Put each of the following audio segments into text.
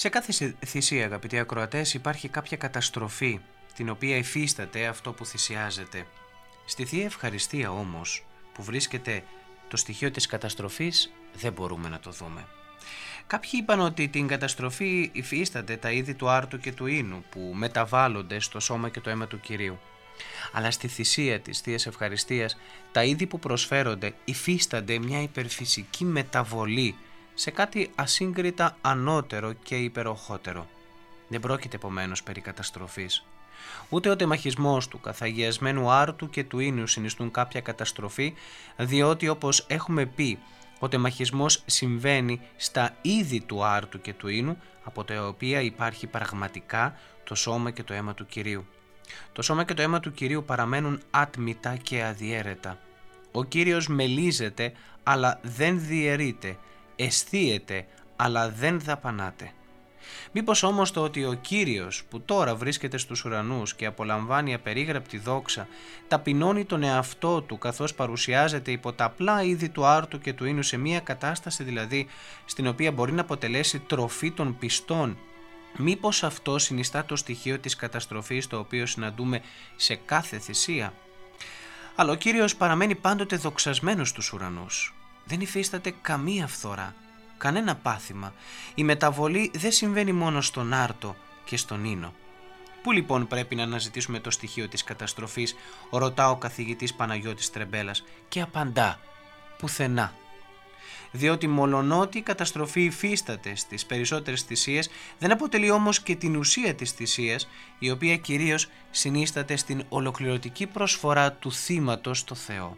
Σε κάθε θυσία, αγαπητοί ακροατές, υπάρχει κάποια καταστροφή την οποία υφίσταται αυτό που θυσιάζεται. Στη Θεία Ευχαριστία όμως, που βρίσκεται το στοιχείο της καταστροφής, δεν μπορούμε να το δούμε. Κάποιοι είπαν ότι την καταστροφή υφίσταται τα είδη του άρτου και του ίνου που μεταβάλλονται στο σώμα και το αίμα του Κυρίου. Αλλά στη θυσία της Θείας Ευχαριστίας τα είδη που προσφέρονται υφίστανται μια υπερφυσική μεταβολή σε κάτι ασύγκριτα ανώτερο και υπεροχότερο. Δεν πρόκειται επομένως περί καταστροφής. Ούτε ο τεμαχισμός του καθαγιασμένου άρτου και του ίνου συνιστούν κάποια καταστροφή, διότι όπως έχουμε πει, ο τεμαχισμός συμβαίνει στα είδη του άρτου και του ίνου, από τα οποία υπάρχει πραγματικά το σώμα και το αίμα του Κυρίου. Το σώμα και το αίμα του Κυρίου παραμένουν άτμητα και αδιέρετα. Ο Κύριος μελίζεται αλλά δεν διαιρείται, αισθίεται αλλά δεν δαπανάται. Μήπως όμως το ότι ο Κύριος που τώρα βρίσκεται στους ουρανούς και απολαμβάνει απερίγραπτη δόξα ταπεινώνει τον εαυτό του καθώς παρουσιάζεται υπό τα απλά είδη του άρτου και του ίνου σε μια κατάσταση δηλαδή στην οποία μπορεί να αποτελέσει τροφή των πιστών Μήπως αυτό συνιστά το στοιχείο της καταστροφής το οποίο συναντούμε σε κάθε θυσία; Αλλά ο Κύριος παραμένει πάντοτε δοξασμένος στους ουρανούς. Δεν υφίσταται καμία φθορά, κανένα πάθημα. Η μεταβολή δεν συμβαίνει μόνο στον Άρτο και στον Ίνο. Πού λοιπόν πρέπει να αναζητήσουμε το στοιχείο της καταστροφής, ρωτά ο καθηγητής Παναγιώτης Τρεμπέλας και απαντά, πουθενά διότι μολονότι η καταστροφή υφίσταται στις περισσότερες θυσίες, δεν αποτελεί όμως και την ουσία της θυσίας, η οποία κυρίως συνίσταται στην ολοκληρωτική προσφορά του θύματος στο Θεό.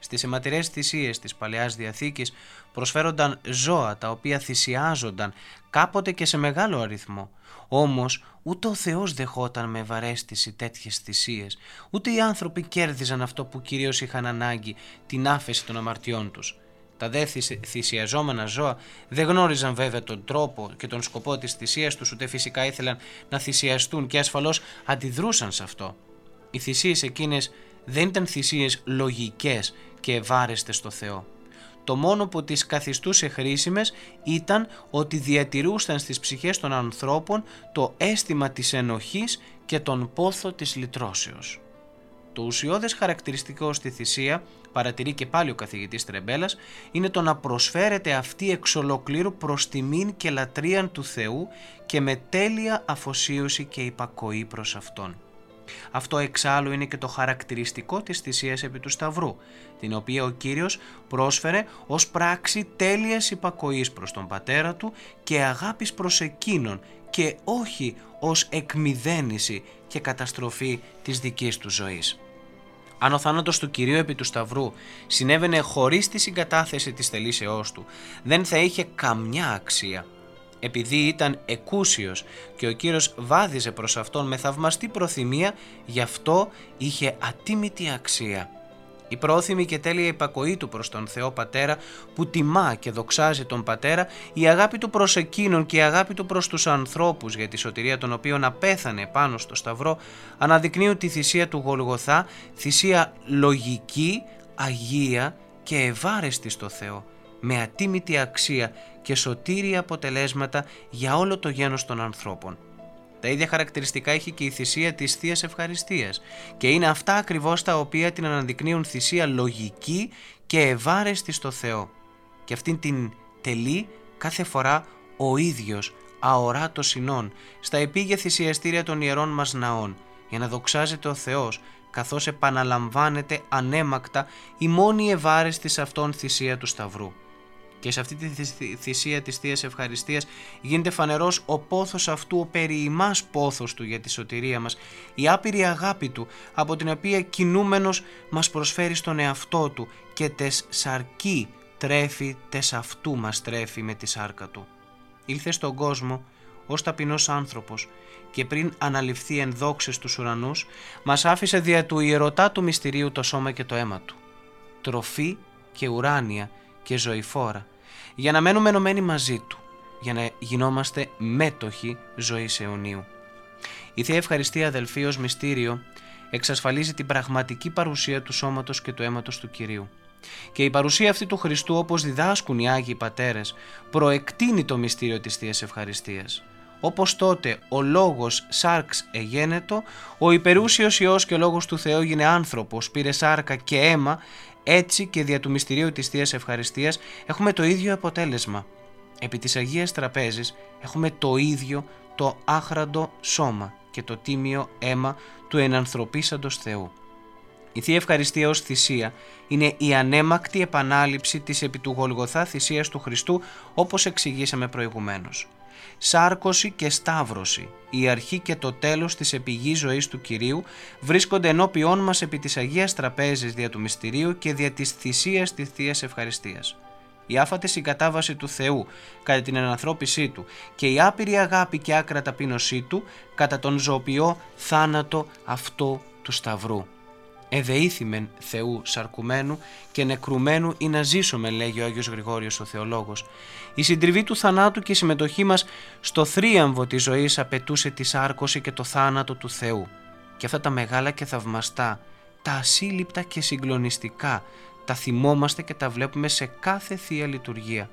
Στις αιματηρές θυσίες της Παλαιάς Διαθήκης προσφέρονταν ζώα τα οποία θυσιάζονταν κάποτε και σε μεγάλο αριθμό. Όμως ούτε ο Θεός δεχόταν με βαρέστηση τέτοιες θυσίες, ούτε οι άνθρωποι κέρδιζαν αυτό που κυρίως είχαν ανάγκη, την άφεση των αμαρτιών τους. Τα δε θυσιαζόμενα ζώα δεν γνώριζαν βέβαια τον τρόπο και τον σκοπό της θυσίας τους ούτε φυσικά ήθελαν να θυσιαστούν και ασφαλώς αντιδρούσαν σε αυτό. Οι θυσίες εκείνες δεν ήταν θυσίες λογικές και ευάρεστες στο Θεό. Το μόνο που τις καθιστούσε χρήσιμες ήταν ότι διατηρούσαν στις ψυχές των ανθρώπων το αίσθημα της ενοχής και τον πόθο της λυτρώσεως. Το ουσιώδες χαρακτηριστικό στη θυσία, παρατηρεί και πάλι ο καθηγητής Τρεμπέλας, είναι το να προσφέρεται αυτή εξ ολοκλήρου προς τιμήν και λατρείαν του Θεού και με τέλεια αφοσίωση και υπακοή προς Αυτόν. Αυτό εξάλλου είναι και το χαρακτηριστικό της θυσίας επί του Σταυρού, την οποία ο Κύριος πρόσφερε ως πράξη τέλειας υπακοής προς τον Πατέρα Του και αγάπης προς Εκείνον και όχι ως εκμυδένιση και καταστροφή της δικής του ζωής. Αν ο θάνατος του Κυρίου επί του Σταυρού συνέβαινε χωρίς τη συγκατάθεση της θελήσεώς του, δεν θα είχε καμιά αξία. Επειδή ήταν εκούσιος και ο Κύριος βάδιζε προς Αυτόν με θαυμαστή προθυμία, γι' αυτό είχε ατίμητη αξία. Η πρόθυμη και τέλεια υπακοή του προς τον Θεό Πατέρα που τιμά και δοξάζει τον Πατέρα, η αγάπη του προς εκείνον και η αγάπη του προς τους ανθρώπους για τη σωτηρία των οποίων απέθανε πάνω στο Σταυρό αναδεικνύουν τη θυσία του Γολγοθά, θυσία λογική, αγία και ευάρεστη στο Θεό, με ατίμητη αξία και σωτήρια αποτελέσματα για όλο το γένος των ανθρώπων. Τα ίδια χαρακτηριστικά έχει και η θυσία της θείας Ευχαριστίας και είναι αυτά ακριβώς τα οποία την αναδεικνύουν θυσία λογική και ευάρεστη στο Θεό. Και αυτήν την τελεί κάθε φορά ο ίδιος αοράτος συνών στα επίγεια θυσιαστήρια των ιερών μας ναών για να δοξάζεται ο Θεός καθώς επαναλαμβάνεται ανέμακτα η μόνη ευάρεστη σε αυτόν θυσία του Σταυρού. Και σε αυτή τη θυσία της Θείας Ευχαριστίας γίνεται φανερός ο πόθος αυτού, ο περί πόθος του για τη σωτηρία μας, η άπειρη αγάπη του από την οποία κινούμενος μας προσφέρει τον εαυτό του και τες σαρκή τρέφει, τες αυτού μας τρέφει με τη σάρκα του. Ήλθε στον κόσμο ως ταπεινός άνθρωπος και πριν αναλυφθεί εν δόξες τους ουρανούς, μας άφησε δια του ιερωτά του μυστηρίου το σώμα και το αίμα του. Τροφή και ουράνια και ζωηφόρα, για να μένουμε ενωμένοι μαζί Του, για να γινόμαστε μέτοχοι ζωής αιωνίου. Η Θεία Ευχαριστία αδελφοί ως μυστήριο εξασφαλίζει την πραγματική παρουσία του σώματος και του αίματος του Κυρίου. Και η παρουσία αυτή του Χριστού όπως διδάσκουν οι Άγιοι Πατέρες προεκτείνει το μυστήριο της Θείας Ευχαριστίας. Όπως τότε ο λόγος σάρξ εγένετο, ο υπερούσιος Υιός και ο λόγος του Θεού γίνε άνθρωπος, πήρε σάρκα και αίμα, έτσι και δια του μυστηρίου της Θείας Ευχαριστίας έχουμε το ίδιο αποτέλεσμα. Επί της Αγίας Τραπέζης έχουμε το ίδιο το άχραντο σώμα και το τίμιο αίμα του ενανθρωπίσαντος Θεού. Η Θεία Ευχαριστία ως θυσία είναι η ανέμακτη επανάληψη της επί του Γολγοθά θυσίας του Χριστού όπως εξηγήσαμε προηγουμένως. Σάρκωση και Σταύρωση, η αρχή και το τέλος της επιγής ζωής του Κυρίου βρίσκονται ενώπιόν μας επί της Αγίας Τραπέζης δια του Μυστηρίου και δια της θυσίας της Θείας Ευχαριστίας η άφατη συγκατάβαση του Θεού κατά την ενανθρώπισή Του και η άπειρη αγάπη και άκρα ταπείνωσή Του κατά τον ζωοποιό θάνατο αυτό του Σταυρού. Εδεήθημεν Θεού σαρκουμένου και νεκρουμένου ή να ζήσουμε, λέγει ο Άγιος Γρηγόριος ο Θεολόγος. Η συντριβή του θανάτου και η συμμετοχή μας στο θρίαμβο της ζωής απαιτούσε τη σάρκωση και το θάνατο του Θεού. Και αυτά τα μεγάλα και θαυμαστά, τα ασύλληπτα και συγκλονιστικά, τα θυμόμαστε και τα βλέπουμε σε κάθε Θεία Λειτουργία.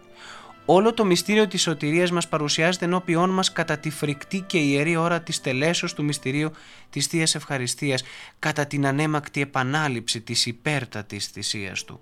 Όλο το μυστήριο της σωτηρίας μας παρουσιάζεται ενώπιόν μας κατά τη φρικτή και ιερή ώρα της τελέσεως του μυστηρίου της Θείας Ευχαριστίας, κατά την ανέμακτη επανάληψη της υπέρτατης θυσίας Του.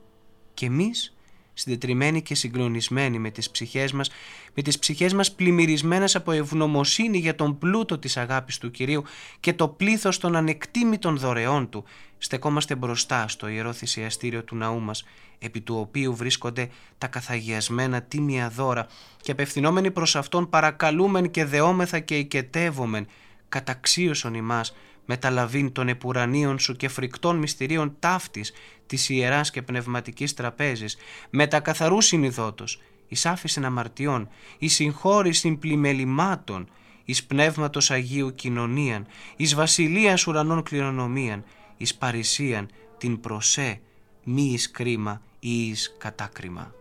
Και εμείς συντετριμένοι και συγκλονισμένοι με τις ψυχές μας, με τις ψυχές μας πλημμυρισμένες από ευγνωμοσύνη για τον πλούτο της αγάπης του Κυρίου και το πλήθος των ανεκτήμητων δωρεών Του, στεκόμαστε μπροστά στο ιερό θυσιαστήριο του ναού μας, επί του οποίου βρίσκονται τα καθαγιασμένα τίμια δώρα και απευθυνόμενοι προς Αυτόν παρακαλούμεν και δεόμεθα και οικετεύομεν, καταξίωσον ημάς, μεταλαβήν των επουρανίων σου και φρικτών μυστηρίων ταύτης της ιεράς και πνευματικής τραπέζης, με τα καθαρούς συνειδότος, εις άφησιν αμαρτιών, εις συγχώρησιν πλημελημάτων, εις πνεύματος Αγίου κοινωνίαν, εις βασιλείας ουρανών κληρονομίαν, εις παρησίαν την προσέ, μη εις κρίμα ή εις κατάκριμα.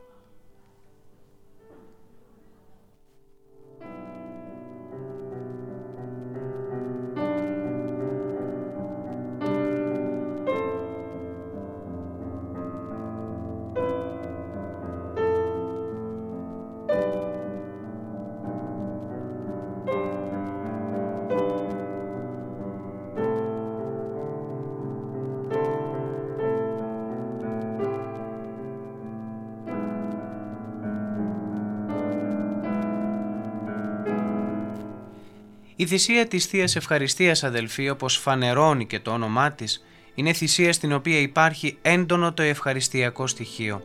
Η θυσία της θείας Ευχαριστίας αδελφοί όπως φανερώνει και το όνομά της είναι θυσία στην οποία υπάρχει έντονο το ευχαριστιακό στοιχείο.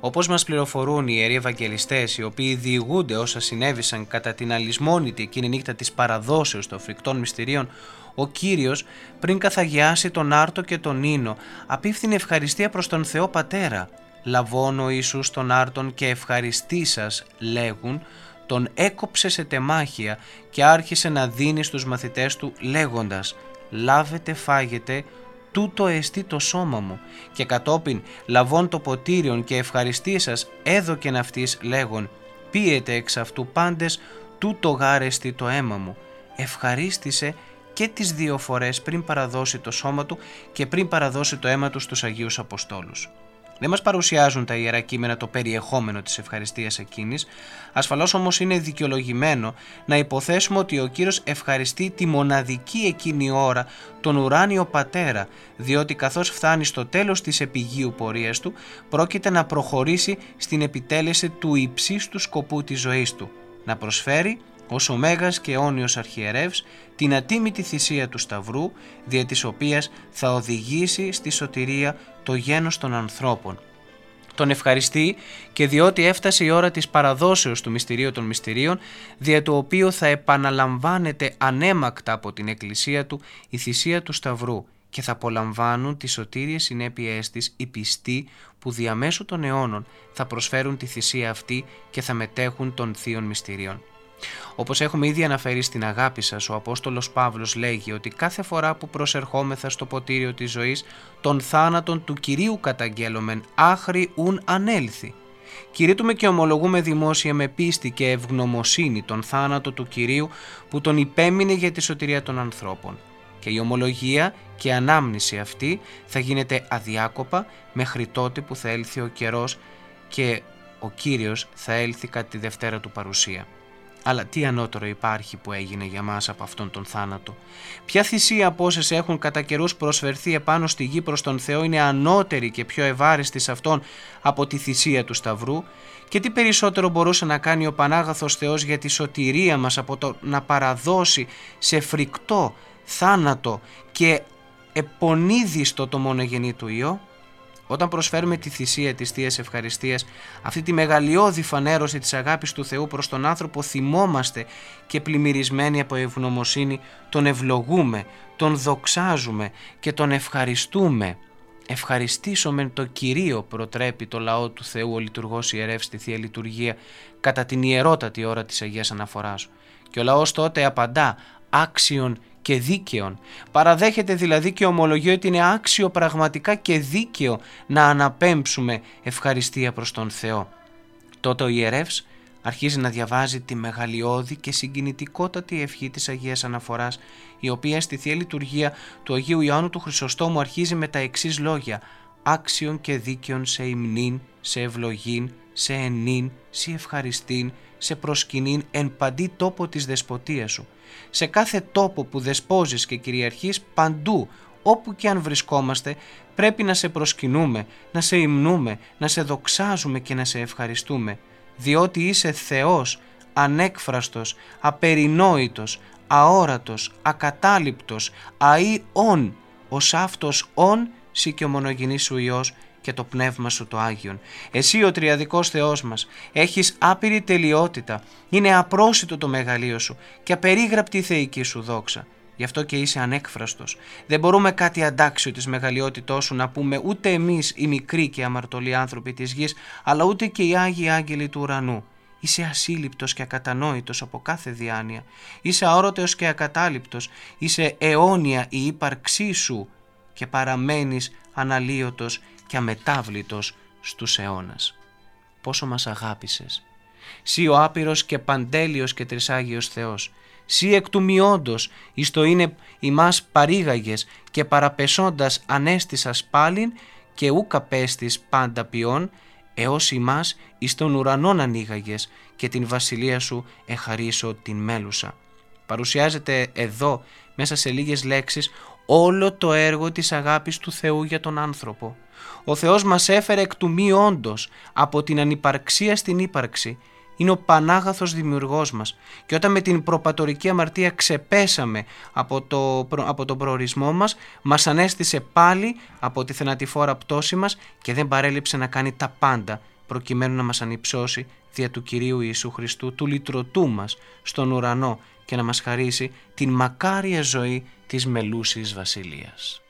Όπως μας πληροφορούν οι Ιεροί Ευαγγελιστές οι οποίοι διηγούνται όσα συνέβησαν κατά την αλυσμόνητη εκείνη νύχτα της παραδόσεως των φρικτών μυστηρίων ο Κύριος πριν καθαγιάσει τον Άρτο και τον Ίνο απίφθηνε ευχαριστία προς τον Θεό Πατέρα. Λαβώνω Ιησούς τον Άρτον και ευχαριστήσας λέγουν τον έκοψε σε τεμάχια και άρχισε να δίνει στους μαθητές του λέγοντας «Λάβετε φάγετε, τούτο εστί το σώμα μου» και κατόπιν λαβών το ποτήριον και ευχαριστήσας έδωκεν αυτής λέγον «Πίετε εξ αυτού πάντες, τούτο γάρεστη το αίμα μου». Ευχαρίστησε και τις δύο φορές πριν παραδώσει το σώμα του και πριν παραδώσει το αίμα του στους Αγίους Αποστόλους. Δεν μας παρουσιάζουν τα Ιερά Κείμενα το περιεχόμενο της ευχαριστίας εκείνης, ασφαλώς όμως είναι δικαιολογημένο να υποθέσουμε ότι ο Κύριος ευχαριστεί τη μοναδική εκείνη ώρα τον ουράνιο Πατέρα, διότι καθώς φτάνει στο τέλος της επιγείου πορείας του, πρόκειται να προχωρήσει στην επιτέλεση του υψίστου σκοπού της ζωής του, να προσφέρει ως ο Μέγας και αιώνιος αρχιερεύς την ατίμητη θυσία του Σταυρού, δια της οποίας θα οδηγήσει στη σωτηρία το γένος των ανθρώπων. Τον ευχαριστεί και διότι έφτασε η ώρα της παραδόσεως του μυστηρίου των μυστηρίων, δια του οποίου θα επαναλαμβάνεται ανέμακτα από την Εκκλησία του η θυσία του Σταυρού και θα απολαμβάνουν τις σωτήριες συνέπειές της οι πιστοί που διαμέσου των αιώνων θα προσφέρουν τη θυσία αυτή και θα μετέχουν των θείων μυστηρίων. Όπως έχουμε ήδη αναφέρει στην αγάπη σας, ο Απόστολος Παύλος λέγει ότι κάθε φορά που προσερχόμεθα στο ποτήριο της ζωής, τον θάνατον του κυρίου καταγγέλωμεν, άχρη ουν ανέλθει. Κηρύττουμε και ομολογούμε δημόσια με πίστη και ευγνωμοσύνη τον θάνατο του Κυρίου που τον υπέμεινε για τη σωτηρία των ανθρώπων. και η ομολογία και η ανάμνηση αυτή θα γίνεται αδιάκοπα μέχρι τότε που θα έλθει ο καιρός και ο Κύριος θα έλθει κατά τη Δευτέρα του παρουσία. Αλλά τι ανώτερο υπάρχει που έγινε για μας από αυτόν τον θάνατο; Ποια θυσία από όσε έχουν κατά καιρούς προσφερθεί επάνω στη γη προς τον Θεό είναι ανώτερη και πιο ευάριστη σε αυτόν από τη θυσία του Σταυρού; Και τι περισσότερο μπορούσε να κάνει ο Πανάγαθος Θεός για τη σωτηρία μας από το να παραδώσει σε φρικτό θάνατο και επονίδιστο το μονογενή του Υιό; Όταν προσφέρουμε τη θυσία της Θείας Ευχαριστίας, αυτή τη μεγαλειώδη φανέρωση της αγάπης του Θεού προς τον άνθρωπο θυμόμαστε και πλημμυρισμένοι από ευγνωμοσύνη τον ευλογούμε, τον δοξάζουμε και τον ευχαριστούμε. Ευχαριστήσουμε το Κυρίο προτρέπει το λαό του Θεού ο λειτουργός ιερεύς στη Θεία Λειτουργία κατά την ιερότατη ώρα της Αγίας Αναφοράς. Και ο λαός τότε απαντά άξιον και δίκαιον. Παραδέχεται δηλαδή και ομολογεί ότι είναι άξιο πραγματικά και δίκαιο να αναπέμψουμε ευχαριστία προς τον Θεό. Τότε ο ιερεύς αρχίζει να διαβάζει τη μεγαλειώδη και συγκινητικότατη ευχή της Αγίας Αναφοράς, η οποία στη Θεία Λειτουργία του Αγίου Ιωάννου του Χρυσοστόμου αρχίζει με τα εξής λόγια «Άξιον και δίκαιον σε υμνήν, σε ευλογήν, σε ενήν, σε ευχαριστήν, σε προσκυνήν εν παντή τόπο της δεσποτείας σου. Σε κάθε τόπο που δεσπόζεις και κυριαρχείς παντού, όπου και αν βρισκόμαστε, πρέπει να σε προσκυνούμε, να σε υμνούμε, να σε δοξάζουμε και να σε ευχαριστούμε, διότι είσαι Θεός, ανέκφραστος, απερινόητος, αόρατος, ακατάληπτος, αΐ ως αυτός ον σύ και ο μονογενής σου Υιός και το Πνεύμα Σου το Άγιον. Εσύ ο Τριαδικός Θεός μας έχεις άπειρη τελειότητα, είναι απρόσιτο το μεγαλείο Σου και απερίγραπτη η θεϊκή Σου δόξα. Γι' αυτό και είσαι ανέκφραστος. Δεν μπορούμε κάτι αντάξιο της μεγαλειότητός Σου να πούμε ούτε εμείς οι μικροί και αμαρτωλοί άνθρωποι της γης, αλλά ούτε και οι Άγιοι Άγγελοι του ουρανού. Είσαι ασύλληπτος και ακατανόητος από κάθε διάνοια. Είσαι αόρατος και ακατάληπτος. Είσαι αιώνια η ύπαρξή σου και παραμένεις αναλύωτος και αμετάβλητος στους αιώνας. Πόσο μας αγάπησες. Σύ ο άπειρος και παντέλειος και τρισάγιος Θεός. Σύ εκ του μειόντος, εις το είναι ημάς παρήγαγες και παραπεσώντας ανέστησας πάλιν και ούκα πέστης πάντα ποιόν, έως ημάς εις τον ουρανόν ανοίγαγες και την βασιλεία σου εχαρίσω την μέλουσα. Παρουσιάζεται εδώ μέσα σε λίγες λέξεις όλο το έργο της αγάπης του Θεού για τον άνθρωπο. Ο Θεός μας έφερε εκ του μη όντως, από την ανυπαρξία στην ύπαρξη. Είναι ο Πανάγαθος δημιουργός μας και όταν με την προπατορική αμαρτία ξεπέσαμε από, το, από τον προορισμό μας, μας ανέστησε πάλι από τη θενατηφόρα πτώση μας και δεν παρέλειψε να κάνει τα πάντα προκειμένου να μας ανυψώσει δια του Κυρίου Ιησού Χριστού, του λυτρωτού μας στον ουρανό και να μας χαρίσει την μακάρια ζωή της μελούσης βασιλείας.